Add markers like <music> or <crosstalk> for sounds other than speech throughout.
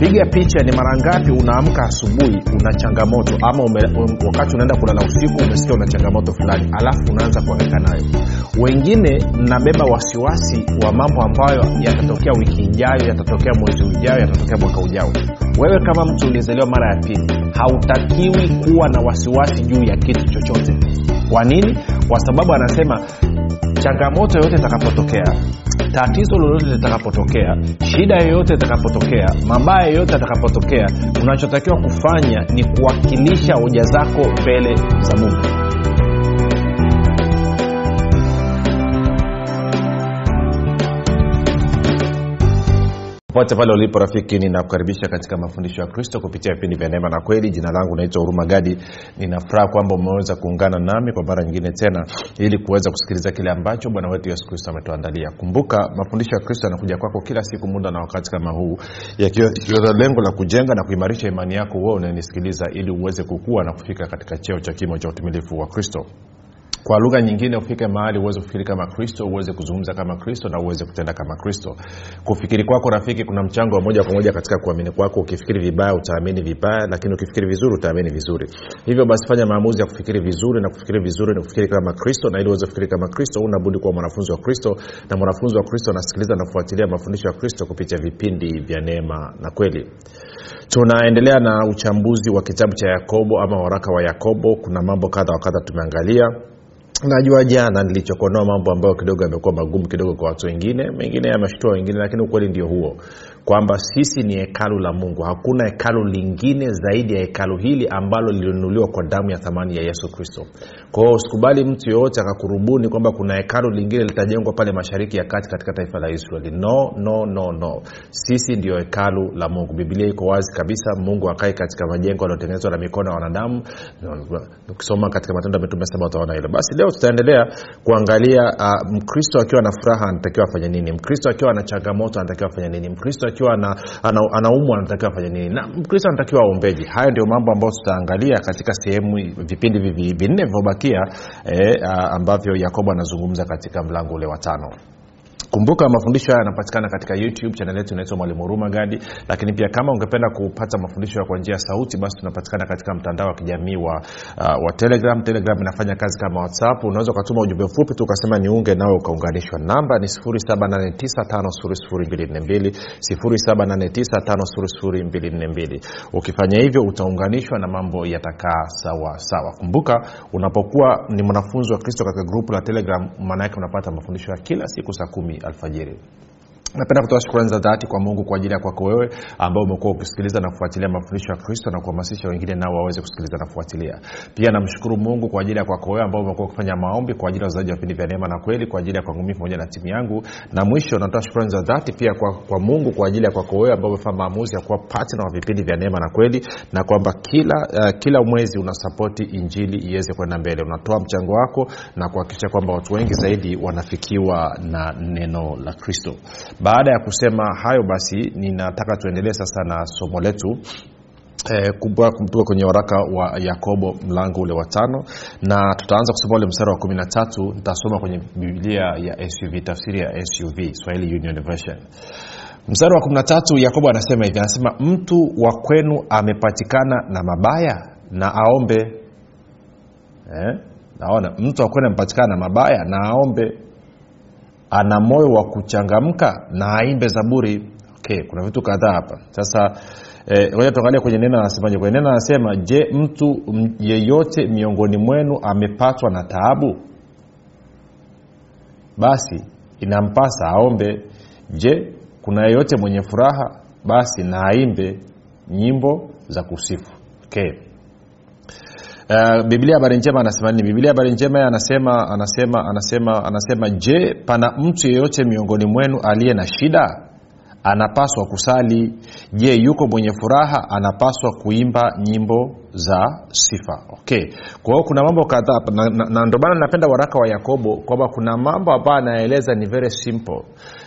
piga picha ni mara ngapi unaamka asubuhi una changamoto? Ama ume, um, wakati unaenda kulala usiku umesikia una changamoto fulani alafu unaanza kuangaika nayo. Wengine mnabeba wasiwasi wa mambo ambayo yatatokea wiki ijayo yatatokea mwezi ujao yatatokea mwaka ujao. Wewe kama mtu uliyezaliwa mara ya pili hautakiwi kuwa na wasiwasi juu ya kitu chochote. Kwa nini? Kwa sababu anasema changamoto yoyote itakapotokea tatizo lolote litakapotokea shida yoyote itakapotokea mabaya yoyote atakapotokea unachotakiwa kufanya ni kuwakilisha hoja zako mbele za mungu popote pale ulipo rafiki ninakukaribisha katika mafundisho ya kristo kupitia vipindi vya neema na kweli. Jina langu naitwa huruma gadi. Ninafuraha kwamba umeweza kuungana nami kwa mara nyingine tena ili kuweza kusikiliza kile ambacho bwana wetu yesu kristo ametuandalia. Kumbuka mafundisho ya kristo yanakuja kwako kila siku muda na wakati kama huu yakiwa lengo la kujenga na kuimarisha imani yako huo unanisikiliza ili uweze kukua na kufika katika cheo cha kimo cha utumilifu wa kristo kwa lugha nyingine ufike mahali uweze kufikiri kama kristo uweze kuzungumza kama kristo na uweze kutenda kama kristo. Kufikiri kwako rafiki kuna mchango wa moja kwa moja katika kuamini kwako. Ukifikiri vibaya utaamini vibaya lakini ukifikiri vizuri utaamini vizuri. Hivyo basi fanya maamuzi ya kufikiri vizuri na kufikiri vizuri ni kufikiri kama kristo na ili uweze kufikiri kama kristo unabudi kuwa mwanafunzi wa kristo. Na mwanafunzi wa kristo anasikiliza na mafundisho ya kristo kupitia vipindi vya neema na kweli. Tunaendelea na uchambuzi wa kitabu cha yakobo ama waraka wa yakobo. Kuna mambo kadha wa kadha tumeangalia najua jana nilichokonoa mambo ambayo kidogo yamekuwa magumu kidogo kwa watu wengine mengine yameshtua wengine lakini ukweli ndio huo kwamba sisi ni hekalu la mungu. Hakuna hekalu lingine zaidi ya hekalu hili ambalo lilinunuliwa kwa damu ya thamani ya yesu kristo. Kwa usikubali mtu yoyote akakurubuni kwamba kuna hekalu lingine litajengwa pale mashariki ya kati katika taifa la israeli. No no no no. Sisi ndio hekalu la mungu. Bibilia iko wazi kabisa. Mungu akae katika majengo yaliyotengenezwa na mikono ya wanadamu. Ukisoma katika matendo ya mitume saba utaona hilo. Basi leo tutaendelea kuangalia uh, mkristo akiwa na furaha anatakiwa afanye nini? Mkristo akiwa na changamoto anatakiwa afanye nini? Mkristo akiwa ana, ana, anaumwa anatakiwa afanye nini? Na mkristo anatakiwa aombeji hayo ndio mambo ambayo tutaangalia katika sehemu vipindi vinne vilivyobakia eh, ambavyo yakobo anazungumza katika mlango ule wa tano kumbuka mafundisho haya yanapatikana katika youtube chanel yetu inaitwa mwalimu huruma gadi. Lakini pia kama ungependa kupata mafundisho kwa njia ya sauti basi tunapatikana katika mtandao wa kijamii wa, uh, wa telegram. Telegram inafanya kazi kama whatsapp. Unaweza ukatuma ujumbe mfupi tu ukasema niunge nawe ukaunganishwa. Namba ni 7895242 ukifanya hivyo utaunganishwa na mambo yatakaa sawa sawa. Kumbuka unapokuwa ni mwanafunzi wa kristo katika grupu la telegram maana unapata mafundisho ya kila siku saa kumi الفجر. Napenda kutoa shukrani za dhati kwa mungu kwa ajili ya kwako wewe ambao umekuwa ukisikiliza na kufuatilia mafundisho ya kristo na kuhamasisha wengine nao waweze kusikiliza na kufuatilia. Pia namshukuru mungu kwa ajili ya kwako wewe ambao umekuwa ukifanya maombi kwa ajili ya wazaji wa vipindi vya neema na kweli kwa ajili ya kwangu mii pamoja na timu yangu. Na mwisho natoa shukrani za dhati pia kwa, kwa mungu kwa ajili ya kwako wewe ambao umefanya maamuzi ya kuwa patna wa vipindi vya neema na kweli na kwamba kila uh, kila mwezi unasapoti injili iweze kwenda mbele. Unatoa mchango wako na kuhakikisha kwamba watu wengi zaidi wanafikiwa na neno la kristo baada ya kusema hayo basi ninataka tuendelee sasa na somo letu. Kubwa kumtoka kwenye waraka wa yakobo mlango ule wa tano. Na tutaanza kusoma ule mstari wa kumi na tatu. Nitasoma kwenye biblia ya suv tafsiri ya suv swahili union version. Mstari wa kumi na tatu yakobo anasema hivi anasema mtu wa kwenu amepatikana na mabaya na aombe. Eh? naona mtu wa kwenu amepatikana na mabaya na aombe ana moyo wa kuchangamka na aimbe zaburi. Okay kuna vitu kadhaa hapa. Sasa ngoja eh, tuangalie kwenye neno anasemaje. Kwenye neno anasema je mtu yeyote miongoni mwenu amepatwa na taabu? Basi inampasa aombe. Je kuna yeyote mwenye furaha? Basi na aimbe nyimbo za kusifu. Okay Uh, biblia habari njema anasema nini? Biblia habari njema anasema anasema anasema anasema je pana mtu yeyote miongoni mwenu aliye na shida? Anapaswa kusali. Je yuko mwenye furaha? Anapaswa kuimba nyimbo za sifa. Okay. Kwa hiyo kuna mambo kadhaa na, na, na ndio napenda waraka wa yakobo kwamba kuna mambo ambayo anaeleza ni very simple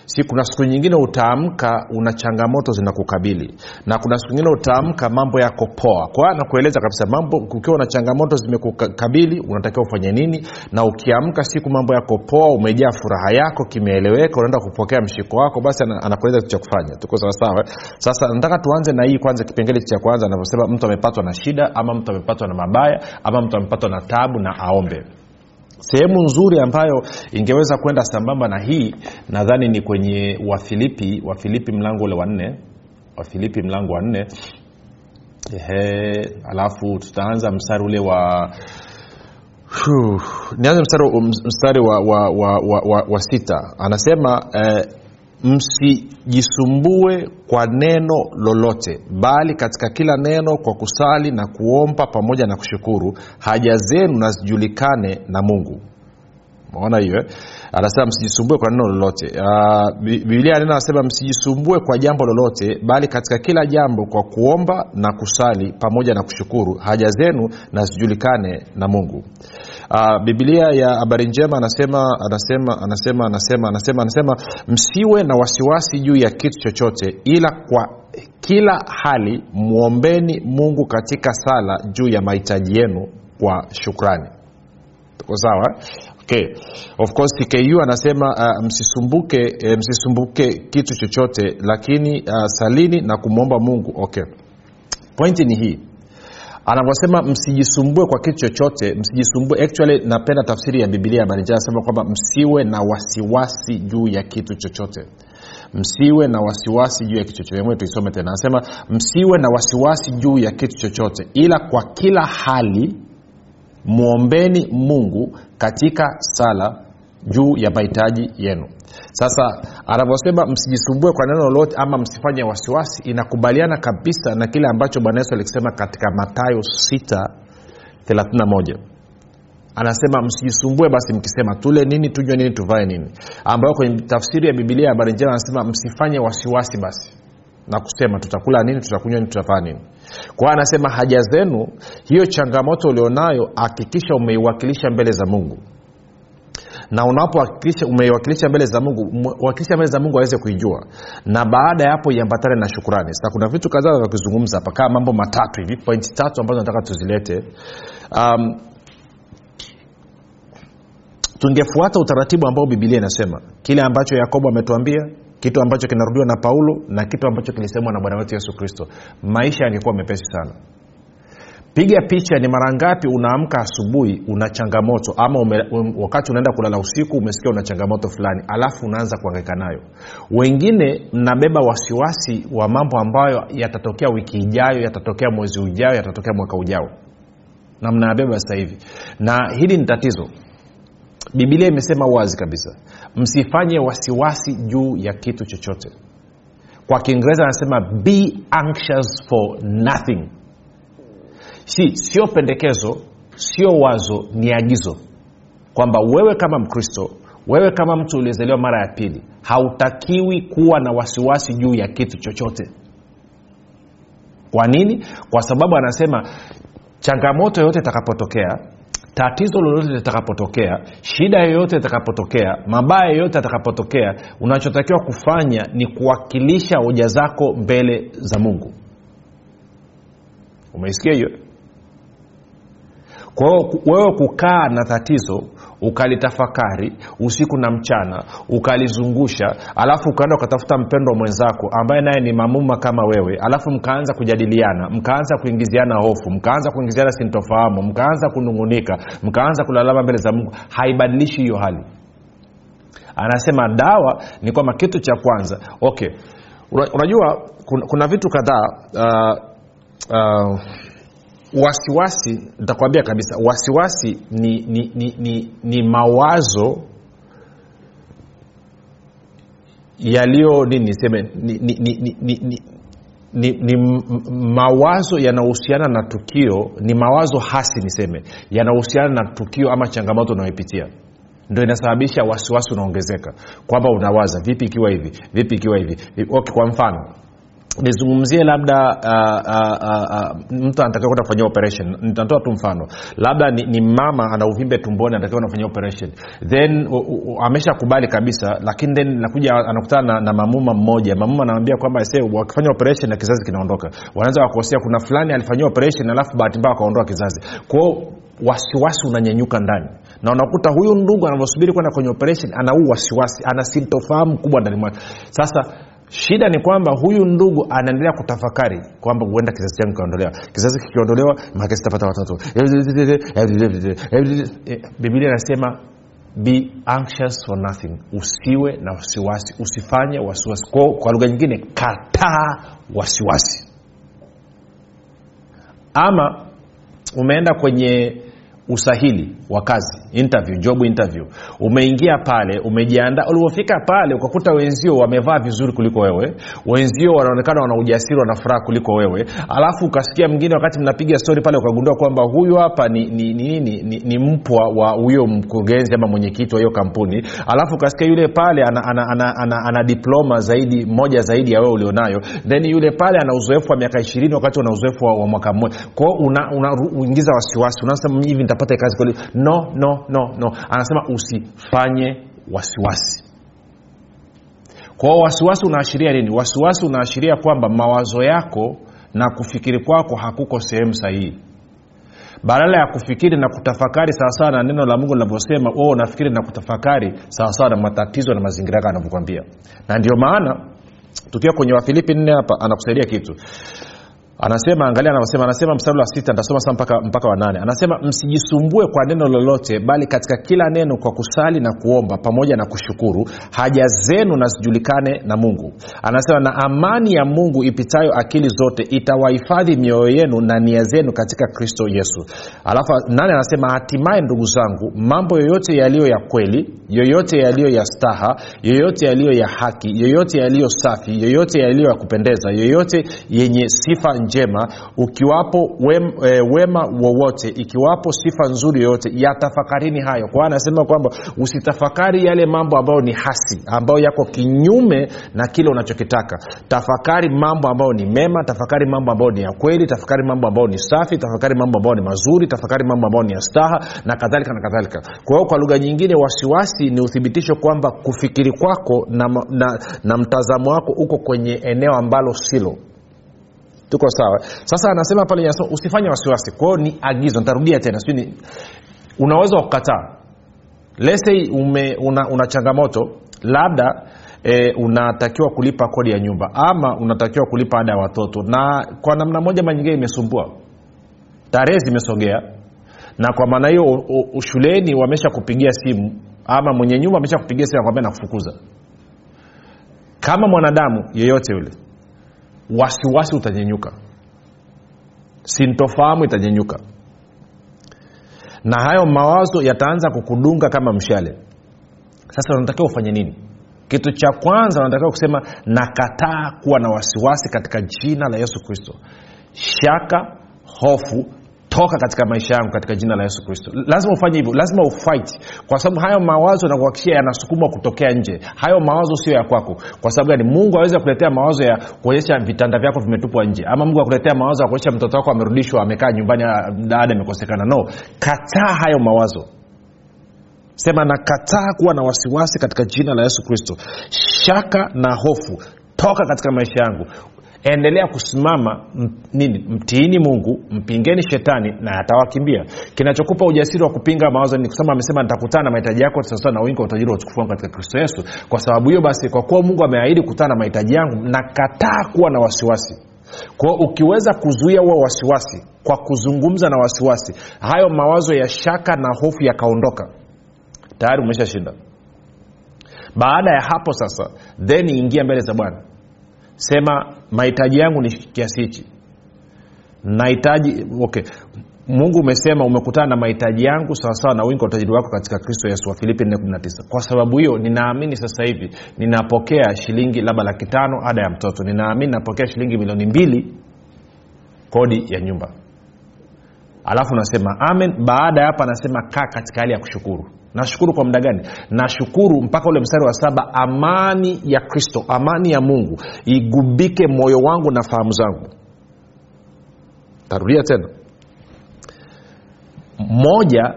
si kuna siku nyingine utaamka una changamoto zinakukabili. Na kuna siku nyingine utaamka mambo yako poa. Kwa anakueleza kabisa mambo ukiwa na changamoto zimekukabili unatakiwa ufanye nini? Na ukiamka siku mambo yako poa umejaa furaha yako kimeeleweka unaenda kupokea mshiko wako basi ana- anakueleza kitu cha kufanya. Tuko sawasawa eh? sasa nataka tuanze na hii kwanza kipengele cha kwanza anavyosema mtu amepatwa na shida ama mtu amepatwa na mabaya ama mtu amepatwa na tabu na aombe sehemu nzuri ambayo ingeweza kwenda sambamba na hii nadhani ni kwenye wafilipi wafilipi mlango ule wanne wafilipi mlango wa nne. Alafu tutaanza mstari ule wa nianze mstari, mstari wa, wa, wa, wa, wa, wa sita. Anasema eh, msijisumbue kwa neno lolote bali katika kila neno kwa kusali na kuomba pamoja na kushukuru. Haja zenu na zijulikane na mungu maona hiyo eh? anasema msijisumbue kwa neno lolote. Uh, biblia neno anasema msijisumbue kwa jambo lolote bali katika kila jambo kwa kuomba na kusali pamoja na kushukuru. Haja zenu na zijulikane na mungu. Uh, biblia ya habari njema anasema anasema anasema anasema anasema anasema msiwe na wasiwasi juu ya kitu chochote ila kwa kila hali mwombeni mungu katika sala juu ya mahitaji yenu kwa shukrani. Tuko sawa okay. of course tku anasema uh, msisumbuke eh, msisumbuke kitu chochote lakini uh, salini na kumwomba mungu. Okay. Pointi ni hii. Anavyosema msijisumbue kwa kitu chochote msijisumbue actually napenda tafsiri ya bibilia ya banija anasema kwamba msiwe na wasiwasi juu ya kitu chochote. Msiwe na wasiwasi juu ya kitu chochote. Tuisome tena. Anasema msiwe na wasiwasi juu ya kitu chochote ila kwa kila hali mwombeni mungu katika sala juu ya mahitaji yenu. Sasa anavyosema msijisumbue kwa neno lolote ama msifanye wasiwasi inakubaliana kabisa na kile ambacho bwana yesu alikisema katika matayo 631 anasema msijisumbue basi mkisema tule nini tunywe nini tuvae nini. Ambayo kwenye tafsiri ya bibilia ya habari njema anasema msifanye wasiwasi basi na kusema tutakula nini tutakunywa nini tutavaa nini kwa anasema haja zenu hiyo changamoto ulionayo hakikisha umeiwakilisha mbele za mungu. Na unapowakilisha umeiwakilisha mbele za mungu wakilisha mbele za mungu aweze kuijua. Na baada ya hapo iambatane na shukurani sasa kuna vitu kadhaa vya kuzungumza hapa kama mambo matatu hivi pointi tatu ambazo nataka tuzilete. Um, tungefuata utaratibu ambao bibilia inasema kile ambacho yakobo ametuambia kitu ambacho kinarudiwa na paulo na kitu ambacho kilisemwa na bwana wetu yesu kristo. Maisha yangekuwa mepesi sana. Piga picha ni mara ngapi unaamka asubuhi una changamoto ama ume, um, wakati unaenda kulala usiku umesikia una changamoto fulani alafu unaanza kuangaika nayo. Wengine mnabeba wasiwasi wa mambo ambayo yatatokea wiki ijayo yatatokea mwezi ujao yatatokea mwaka ujao. Na mnayabeba sasa hivi. Na hili ni tatizo bibilia imesema wazi kabisa msifanye wasiwasi juu ya kitu chochote. Kwa kiingereza anasema be anxious for nothing. Si sio pendekezo sio wazo ni agizo. Kwamba wewe kama mkristo wewe kama mtu uliyezaliwa mara ya pili hautakiwi kuwa na wasiwasi juu ya kitu chochote. Kwa nini? Kwa sababu anasema changamoto yoyote itakapotokea tatizo lolote litakapotokea shida yoyote itakapotokea mabaya yoyote atakapotokea unachotakiwa kufanya ni kuwakilisha hoja zako mbele za mungu. Umeisikia hiyo? Kwa hiyo wewe kukaa na tatizo ukalitafakari usiku na mchana ukalizungusha alafu ukaenda ukatafuta mpendwa mwenzako ambaye naye ni mamuma kama wewe alafu mkaanza kujadiliana mkaanza kuingiziana hofu mkaanza kuingiziana sintofahamu mkaanza kunungunika mkaanza kulalama mbele za mungu haibadilishi hiyo hali. Anasema dawa ni kwamba kitu cha kwanza. Okay. Unajua kuna, kuna vitu kadhaa uh, uh, wasiwasi nitakwambia kabisa wasiwasi ni, ni, ni, ni, ni mawazo yaliyo nini niseme ni, ni, ni, ni, ni, ni ni, mawazo yanahusiana na tukio ni mawazo hasi niseme yanahusiana na tukio ama changamoto unayoipitia ndo inasababisha wasiwasi unaongezeka kwamba unawaza vipi ikiwa hivi vipi ikiwa hivi okay, kwa mfano nizungumzie labda uh, uh, uh, uh, mtu anatakiwa kwenda kufanyia operation. Nitatoa tu mfano. Labda ni, ni mama ana uvimbe tumboni anatakiwa nafanyia operation. Then ameshakubali kabisa lakini then nakuja anakutana na, na mamuma mmoja. Mamuma anamwambia kwamba wakifanya operation na kizazi kinaondoka. Wanaweza wakosea kuna fulani alifanyia operation alafu bahati mbaya akaondoa kizazi. Kwao wasiwasi unanyanyuka ndani. Na unakuta huyu ndugu anavyosubiri kwenda kwenye operation ana huu wasiwasi ana sintofahamu kubwa ndani mwake. Sasa shida ni kwamba huyu ndugu anaendelea kutafakari kwamba huenda kizazi changu kikaondolewa. Kizazi kikiondolewa make sitapata watoto. Bibilia inasema be anxious for nothing. Usiwe na wasiwasi. Usifanye wasiwasi. Kwa, kwa lugha nyingine kataa wasiwasi. Ama umeenda kwenye usahili wa kazi interview job interview. Umeingia pale umejiandaa. Ulipofika pale ukakuta wenzio wamevaa vizuri kuliko wewe wenzio wanaonekana wana ujasiri wana furaha kuliko wewe. Alafu ukasikia mwingine wakati mnapiga stori pale ukagundua kwamba huyu hapa ni ni, ni, ni, ni, ni mpwa wa huyo mkurugenzi ama mwenyekiti wa hiyo kampuni. Alafu ukasikia yule pale ana, ana, ana, ana, ana diploma zaidi moja zaidi ya wewe ulionayo. Then yule pale ana uzoefu wa miaka ishirini wakati una uzoefu wa, wa mwaka mmoja. Kwao unaingiza una, wasiwasi. Unasema hivi nitapata kazi kweli. No no no no. Anasema usifanye wasiwasi. Kwao wasiwasi unaashiria nini? Wasiwasi unaashiria kwamba mawazo yako na kufikiri kwako hakuko sehemu sahihi. Badala ya kufikiri na kutafakari sawasawa na neno la mungu linavyosema oh, unafikiri na kutafakari sawasawa na matatizo na mazingira yako anavyokwambia na ndio maana tukiwa kwenye wafilipi nne hapa anakusaidia kitu anasema angalia anavyosema anasema mstari wa sita ntasoma saa mpaka, mpaka wa nane. Anasema msijisumbue kwa neno lolote bali katika kila neno kwa kusali na kuomba pamoja na kushukuru. Haja zenu na zijulikane na mungu. Anasema na amani ya mungu ipitayo akili zote itawahifadhi mioyo yenu na nia zenu katika kristo yesu. Alafu nane anasema hatimaye ndugu zangu mambo yoyote yaliyo ya kweli yoyote yaliyo ya staha yoyote yaliyo ya haki yoyote yaliyo safi yoyote yaliyo ya kupendeza yoyote yenye sifa njema ukiwapo e, wema wowote ikiwapo sifa nzuri yoyote yatafakarini hayo. Kwa anasema kwamba usitafakari yale mambo ambayo ni hasi ambayo yako kinyume na kile unachokitaka. Tafakari mambo ambayo ni mema tafakari mambo ambayo ni ya kweli tafakari mambo ambayo ni safi tafakari mambo ambayo ni mazuri tafakari mambo ambayo ni ya staha na kadhalika na kadhalika. Kwa hiyo kwa lugha nyingine wasiwasi ni uthibitisho kwamba kufikiri kwako na, na, na mtazamo wako uko kwenye eneo ambalo silo tuko sawa. Sasa anasema pale usifanye wasiwasi. Kwao ni agizo nitarudia tena sijui unaweza kukataa. Lese una, una changamoto labda e, unatakiwa kulipa kodi ya nyumba ama unatakiwa kulipa ada ya watoto na kwa namna moja ma nyingine imesumbua. Tarehe zimesogea na kwa maana hiyo shuleni wamesha kupigia simu ama mwenye nyumba amesha kupigia simu akwambia nakufukuza. Kama mwanadamu yeyote yule wasiwasi utanyenyuka sintofahamu itanyenyuka na hayo mawazo yataanza kukudunga kama mshale. Sasa unatakiwa ufanye nini? Kitu cha kwanza unatakiwa kusema nakataa kuwa na wasiwasi katika jina la yesu kristo. Shaka hofu toka katika maisha yangu katika jina la yesu kristo. Lazima ufanye hivyo lazima ufight. Kwa sababu hayo mawazo nakuhakikishia yanasukumwa kutokea nje. Hayo mawazo sio ya kwako. Kwa sababu gani? Mungu awezi kuletea mawazo ya kuonyesha vitanda vyako vimetupwa nje. Ama mungu akuletea mawazo ya kuonyesha mtoto wako amerudishwa amekaa nyumbani daada amekosekana. No. Kataa hayo mawazo. Sema nakataa kuwa na wasiwasi katika jina la yesu kristo. Shaka na hofu. Toka katika maisha yangu endelea kusimama nini mtiini mungu mpingeni shetani na atawakimbia. Kinachokupa ujasiri wa kupinga mawazo ni kusema amesema nitakutana na mahitaji yako sasa na wingi wa utajiri wa utukufu wangu katika kristo yesu. Kwa sababu hiyo basi kwa kuwa mungu ameahidi kukutana na mahitaji yangu nakataa kuwa na wasiwasi. Kwao ukiweza kuzuia huo wasiwasi kwa kuzungumza na wasiwasi hayo mawazo ya shaka na hofu yakaondoka. Tayari umeshashinda. Baada ya hapo sasa then ingia mbele za bwana sema mahitaji yangu ni kiasi hichi. Nahitaji okay. Mungu umesema umekutana na mahitaji yangu sawasawa na wingi wa utajiri wako katika kristo yesu wa filipi 419 kwa sababu hiyo ninaamini sasa hivi ninapokea shilingi labda laki tano ada ya mtoto. Ninaamini napokea shilingi milioni mbili kodi ya nyumba. Alafu nasema amen. Baada ya hapa anasema kaa katika hali ya kushukuru nashukuru kwa muda gani? Nashukuru mpaka ule mstari wa saba amani ya kristo amani ya mungu igubike moyo wangu na fahamu zangu. Tarudia tena. Moja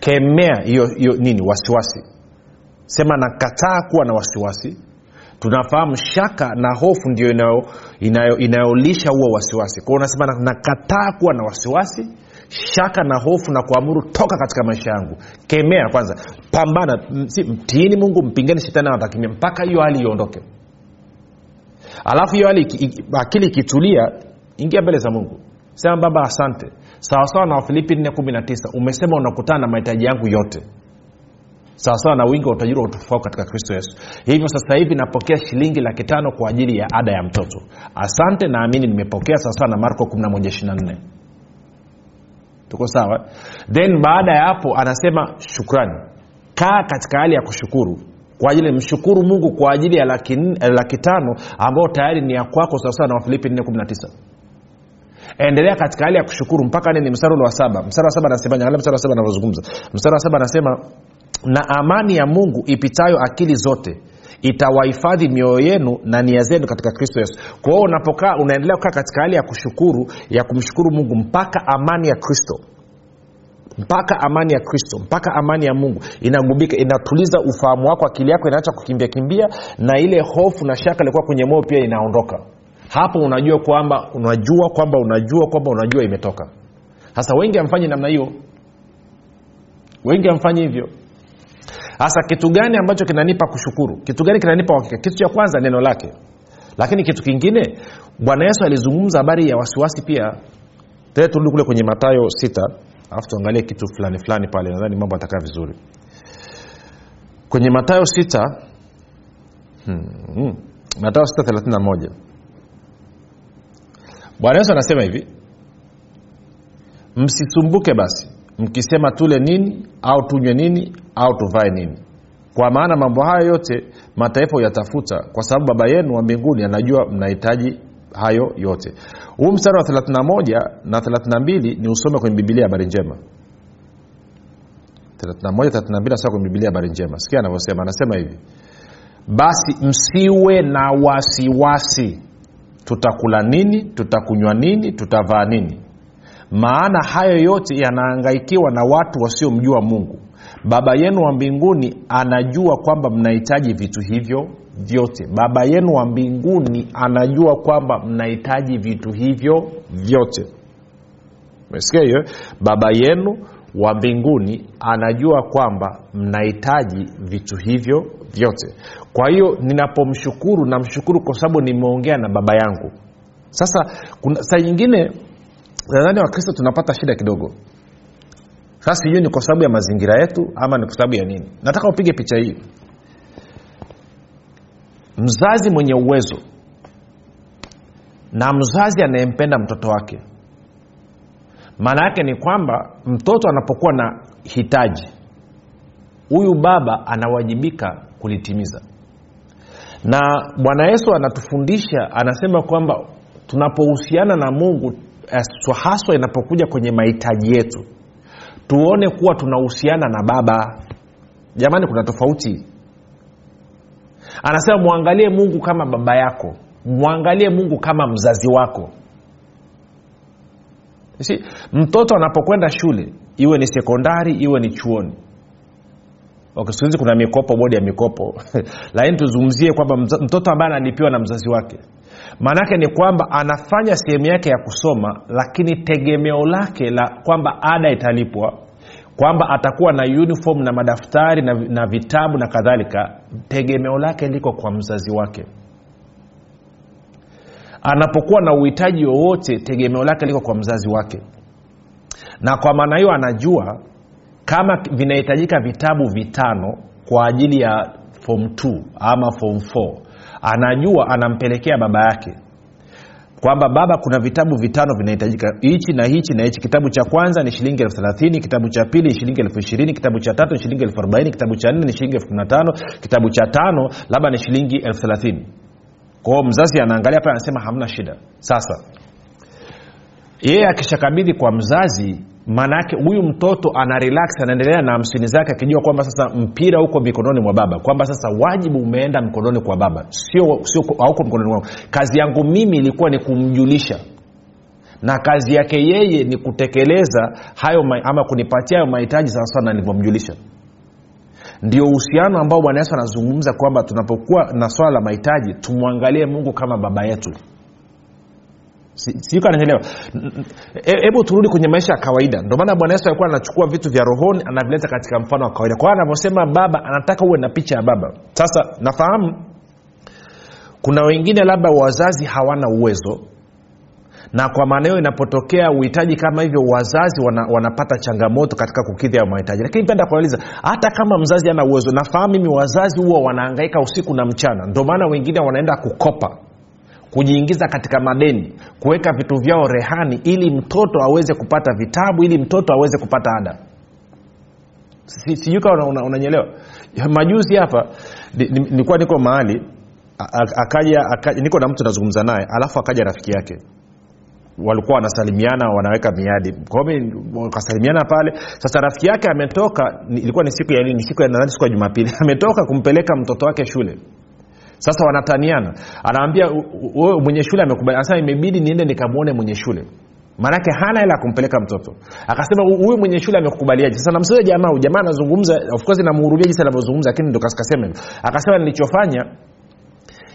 kemea hiyo nini wasiwasi. Sema nakataa kuwa na wasiwasi. Tunafahamu shaka na hofu ndio inayolisha inayo, inayo huo wasiwasi. Kwao unasema nakataa kuwa na wasiwasi shaka na hofu na kuamuru toka katika maisha yangu kemea kwanza pambana si, mtiini mungu mpingeni shetani anatakimia mpaka hiyo hali iondoke. Alafu hiyo hali akili ikitulia ingia mbele za mungu. Sema baba asante. Sawasawa na wafilipi 419 umesema unakutana na mahitaji yangu yote. Sawasawa na wingi wa utajiri wa utukufu katika kristo yesu. Hivyo sasa hivi napokea shilingi laki tano kwa ajili ya ada ya mtoto. Asante naamini nimepokea sawasawa na marko 1124 tuko sawa? Then baada ya hapo anasema shukrani. Kaa katika hali ya kushukuru. Kwa ajili mshukuru mungu kwa ajili ya laki, laki tano ambayo tayari ni ya kwako sawasawa na wafilipi 419 endelea katika hali ya kushukuru mpaka ni mstari ule wa saba. Mstari wa saba anasema angalia mstari wa saba anavyozungumza. Mstari wa saba anasema na amani ya mungu ipitayo akili zote itawahifadhi mioyo yenu na nia zenu katika kristo yesu. Kwa hiyo unapokaa unaendelea kukaa katika hali ya kushukuru ya kumshukuru mungu mpaka amani ya kristo. Mpaka amani ya kristo mpaka amani ya mungu inagubika inatuliza ufahamu wako akili yako inaacha kukimbia kimbia na ile hofu na shaka ilikuwa kwenye moyo pia inaondoka. Hapo unajua kwamba unajua kwamba unajua kwamba unajua imetoka. Sasa wengi hamfanyi namna hiyo. Wengi hamfanyi hivyo sasa kitu gani ambacho kinanipa kushukuru? Kitu gani kinanipa uhakika? Kitu cha kwanza neno lake. Lakini kitu kingine bwana yesu alizungumza habari ya wasiwasi pia. Tee turudi kule kwenye matayo sita alafu tuangalie kitu fulani fulani pale nadhani mambo atakaa vizuri. Kwenye matayo sita hmm, hmm. matayo sita thelathini bwana yesu anasema hivi msisumbuke basi mkisema tule nini au tunywe nini au tuvae nini. Kwa maana mambo hayo yote mataifa yatafuta kwa sababu baba yenu wa mbinguni anajua mnahitaji hayo yote. Huu mstari wa 31 na 32 ni usome kwenye bibilia habari njema. 31 nasoma kwenye bibilia habari njema. Sikia anavyosema anasema hivi basi msiwe na wasiwasi tutakula nini tutakunywa nini tutavaa nini maana hayo yote yanaangaikiwa na watu wasiomjua mungu. Baba yenu wa mbinguni anajua kwamba mnahitaji vitu hivyo vyote. Baba yenu wa mbinguni anajua kwamba mnahitaji vitu hivyo vyote. Umesikia hiyo? Baba yenu wa mbinguni anajua kwamba mnahitaji vitu hivyo vyote. Kwa hiyo ninapomshukuru namshukuru kwa sababu nimeongea na baba yangu. Sasa kuna saa nyingine nadhani wakristo tunapata shida kidogo. Sasa sijui ni kwa sababu ya mazingira yetu ama ni kwa sababu ya nini? Nataka upige picha hii. Mzazi mwenye uwezo na mzazi anayempenda mtoto wake. Maana yake ni kwamba mtoto anapokuwa na hitaji huyu baba anawajibika kulitimiza. Na bwana yesu anatufundisha anasema kwamba tunapohusiana na mungu haswa inapokuja kwenye mahitaji yetu tuone kuwa tunahusiana na baba. Jamani kuna tofauti. Anasema mwangalie mungu kama baba yako. Mwangalie mungu kama mzazi wako. Si mtoto anapokwenda shule iwe ni sekondari iwe ni chuoni. Okay, siku kuna mikopo bodi ya mikopo. <laughs> Lakini tuzungumzie kwamba mtoto ambaye analipiwa na mzazi wake maanaake ni kwamba anafanya sehemu yake ya kusoma lakini tegemeo lake la kwamba ada italipwa kwamba atakuwa na uniform na madaftari na, na vitabu na kadhalika tegemeo lake liko kwa mzazi wake. Anapokuwa na uhitaji wowote tegemeo lake liko kwa mzazi wake. Na kwa maana hiyo anajua kama vinahitajika vitabu vitano kwa ajili ya form 2 ama form 4 anajua anampelekea baba yake. Kwamba baba kuna vitabu vitano vinahitajika. Hichi na hichi na hichi. Kitabu cha kwanza ni shilingi elfu thelathini kitabu cha pili ni shilingi elfu ishirini kitabu cha tatu ni shilingi elfu arobaini kitabu cha nne ni shilingi elfu kumi na tano kitabu cha tano labda ni shilingi elfu thelathini. Kwao mzazi anaangalia pale anasema hamna shida. Sasa yeye akishakabidhi kwa mzazi maana yake huyu mtoto ana relax anaendelea na hamsini zake akijua kwamba sasa mpira huko mikononi mwa baba kwamba sasa wajibu umeenda mkononi kwa baba. Sio sio hauko mkononi mwangu. Kazi yangu mimi ilikuwa ni kumjulisha. Na kazi yake yeye ni kutekeleza hayo ma- ama kunipatia hayo mahitaji sawasawa na nilivyomjulisha. Ndio uhusiano ambao bwana yesu anazungumza kwamba tunapokuwa na swala la mahitaji tumwangalie mungu kama baba yetu sijui ananyelewa hebu turudi kwenye maisha ya kawaida. Ndio maana bwana yesu alikuwa anachukua vitu vya rohoni anavileta katika mfano wa kawaida. Kwa hiyo anavyosema baba anataka uwe na picha ya baba. Sasa nafahamu kuna wengine labda wazazi hawana uwezo na kwa maana hiyo inapotokea uhitaji kama hivyo wazazi wana, wanapata changamoto katika kukidhi hayo mahitaji. Lakini penda kuuliza hata kama mzazi ana uwezo nafahamu mimi wazazi huwa wanaangaika usiku na mchana. Ndio maana wengine wanaenda kukopa kujiingiza katika madeni kuweka vitu vyao rehani ili mtoto aweze kupata vitabu ili mtoto aweze kupata ada. Sijui kawa unanyelewa una- una- majuzi hapa ni- ni- nilikuwa niko mahali akaja, niko na mtu nazungumza naye alafu akaja rafiki yake. Walikuwa wanasalimiana wanaweka miadi. Kasalimiana pale. Sasa rafiki yake ametoka ilikuwa ni siku ya nini? Siku ya siku ya jumapili. <laughs> Ametoka kumpeleka mtoto wake shule sasa wanataniana. Anaambia "U- u- wewe mwenye shule amekubali. Imebidi niende nikamwone mwenye shule. Maanake hana hela ya kumpeleka mtoto. Akasema huyu mwenye shule amekukubaliaje? Sasa namsikia jamaa jamaa anazungumza of course namhurumia jinsi anavyozungumza lakini ndo kaskasema hivyo akasema nilichofanya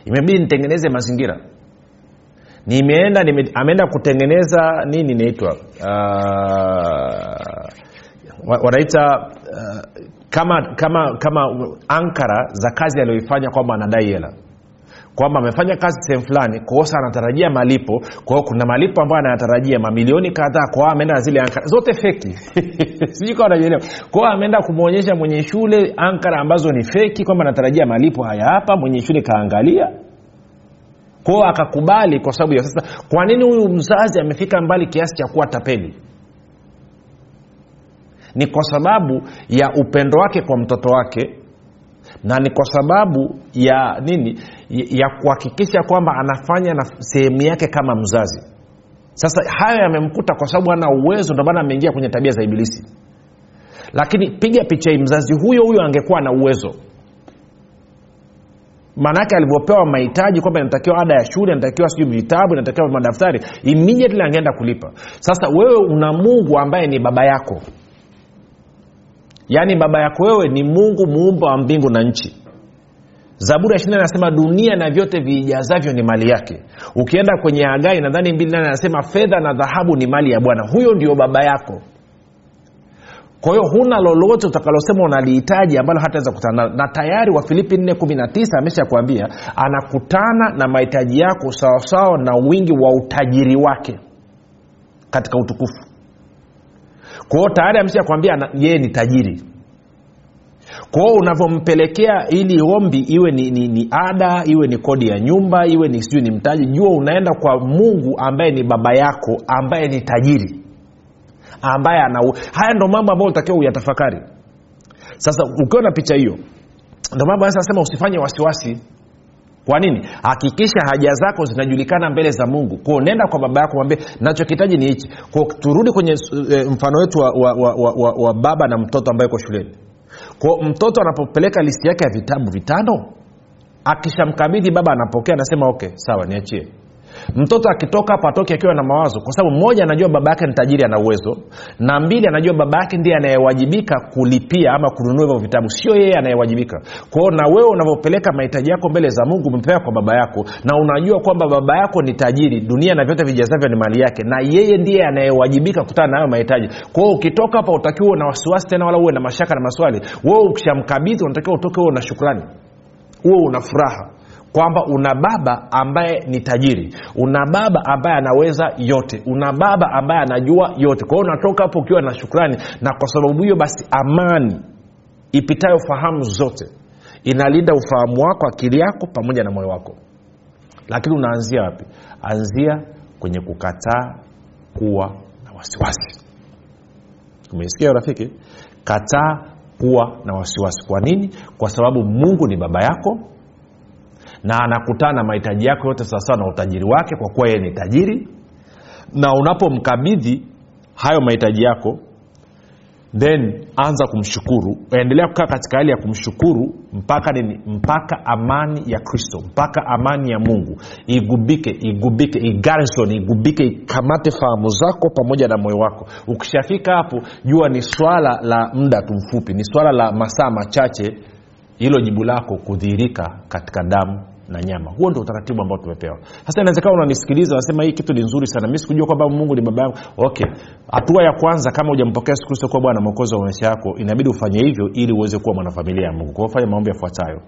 imebidi nitengeneze mazingira. Nimeenda nime, ameenda kutengeneza nini inaitwa uh, wanaita uh, kama kama kama ankara za kazi aliyoifanya kwamba anadai hela. Kwamba amefanya kazi sehemu fulani kosa anatarajia malipo kwao kuna malipo ambayo anayatarajia mamilioni kadhaa kwao ameenda na zile ankara zote feki. <laughs> Sijui kawa najielewa kwao ameenda kumwonyesha mwenye shule ankara ambazo ni feki kwamba anatarajia malipo haya hapa mwenye shule kaangalia. Kwao akakubali kwa sababu ya sasa. Kwa nini huyu mzazi amefika mbali kiasi cha kuwa tapeli ni kwa sababu ya upendo wake kwa mtoto wake na ni kwa sababu ya nini? Ya kuhakikisha kwamba anafanya na sehemu yake kama mzazi. Sasa hayo yamemkuta kwa sababu ana uwezo ndio ameingia kwenye tabia za ibilisi. Lakini piga picha hii mzazi huyo huyo angekuwa na uwezo. Maanaake alivyopewa mahitaji kwamba inatakiwa ada ya shule inatakiwa sijui vitabu inatakiwa madaftari immediately angeenda kulipa. Sasa wewe una mungu ambaye ni baba yako yaani baba yako wewe ni mungu muumba wa mbingu na nchi. Zaburi ya ishiri anasema dunia na vyote viijazavyo ni mali yake. Ukienda kwenye agai nadhani mbili nane anasema fedha na dhahabu ni mali ya bwana. Huyo ndio baba yako. Kwa hiyo huna lolote utakalosema unalihitaji ambalo hataweza kutana na tayari wa filipi 419 amesha kuambia anakutana na mahitaji yako sawasawa na wingi wa utajiri wake katika utukufu kwa hiyo tayari amesha kuambia yeye ni tajiri. Kwao unavyompelekea ili ombi iwe ni, ni, ni ada iwe ni kodi ya nyumba iwe ni sijui ni mtaji jua unaenda kwa mungu ambaye ni baba yako ambaye ni tajiri ambaye ana haya ndo mambo ambayo utakiwa uyatafakari. Sasa ukiwa na picha hiyo ndo mambo anasema usifanye wasiwasi kwa nini? Hakikisha haja zako zinajulikana mbele za mungu. Kwao nenda kwa baba yako mwambie nachokihitaji ni hichi. Turudi kwenye e, mfano wetu wa, wa, wa, wa, wa, wa baba na mtoto ambaye uko shuleni. Kwao mtoto anapopeleka listi yake ya vitabu vitano akishamkabidhi baba anapokea anasema okay sawa niachie mtoto akitoka hapa atoke akiwa na mawazo kwa sababu mmoja anajua baba yake ni tajiri ana uwezo na mbili anajua baba yake ndiye anayewajibika kulipia ama kununua hivyo vitabu. Sio yeye anayewajibika. Kwao na wewe unavyopeleka mahitaji yako mbele za mungu umepeleka kwa baba yako na unajua kwamba baba yako ni tajiri dunia na vyote vijazavyo ni mali yake na yeye ndiye anayewajibika kutana nayo mahitaji. Kwao ukitoka hapa utakiwa na wasiwasi tena wala uwe na mashaka na maswali. Wewe ukishamkabidhi unatakiwa utoke huo na shukrani. Huo una furaha kwamba una baba ambaye ni tajiri una baba ambaye anaweza yote una baba ambaye anajua yote. Kwa hiyo unatoka hapo ukiwa na shukrani na kwa sababu hiyo basi amani ipitayo fahamu zote inalinda ufahamu wako akili yako pamoja na moyo wako. Lakini unaanzia wapi? Anzia kwenye kukataa kuwa na wasiwasi. Umeisikia rafiki kataa kuwa na wasiwasi. Kwa nini? Kwa sababu mungu ni baba yako na anakutana na mahitaji yako yote sawasawa na utajiri wake kwa kuwa yeye ni tajiri. Na unapomkabidhi hayo mahitaji yako then anza kumshukuru. Endelea kukaa katika hali ya kumshukuru mpaka nini? Mpaka amani ya kristo mpaka amani ya mungu igubike igubike igarison igubike ikamate fahamu zako pamoja na moyo wako. Ukishafika hapo jua ni swala la muda tu mfupi ni swala la masaa machache hilo jibu lako kudhihirika katika damu na nyama. Huo ndio utaratibu ambao tumepewa. Sasa inawezekana unanisikiliza unasema hii kitu ni nzuri sana. Mi sikujua kwamba mungu ni baba yangu. Okay. Hatua ya kwanza kama hujampokea yesu kristo kuwa bwana mwokozi wa maisha yako inabidi ufanye hivyo ili uweze kuwa mwanafamilia ya mungu. Kwao fanya maombi yafuatayo.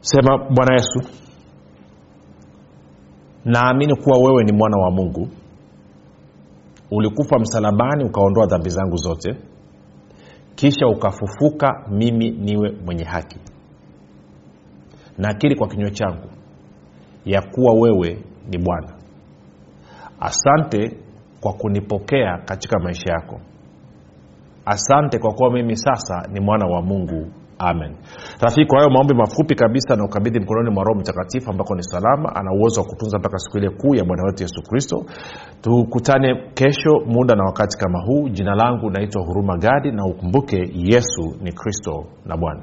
Sema bwana yesu naamini kuwa wewe ni mwana wa mungu. Ulikufa msalabani ukaondoa dhambi zangu zote kisha ukafufuka mimi niwe mwenye haki. Nakiri kwa kinywa changu ya kuwa wewe ni bwana. Asante kwa kunipokea katika maisha yako. Asante kwa kuwa mimi sasa ni mwana wa mungu amen. Rafiki kwa hayo maombi mafupi kabisa na ukabidhi mkononi mwa roho mtakatifu ambako ni salama ana uwezo wa kutunza mpaka siku ile kuu ya bwana wetu yesu kristo. Tukutane kesho muda na wakati kama huu. Jina langu naitwa huruma gadi na ukumbuke yesu ni kristo na bwana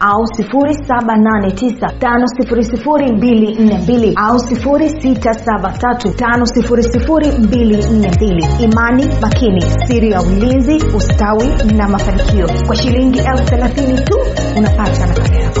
au 789 au 673 imani makini siri ya ulinzi ustawi na mafanikio. Kwa shilingi elfu thelathini tu unapata nakala yako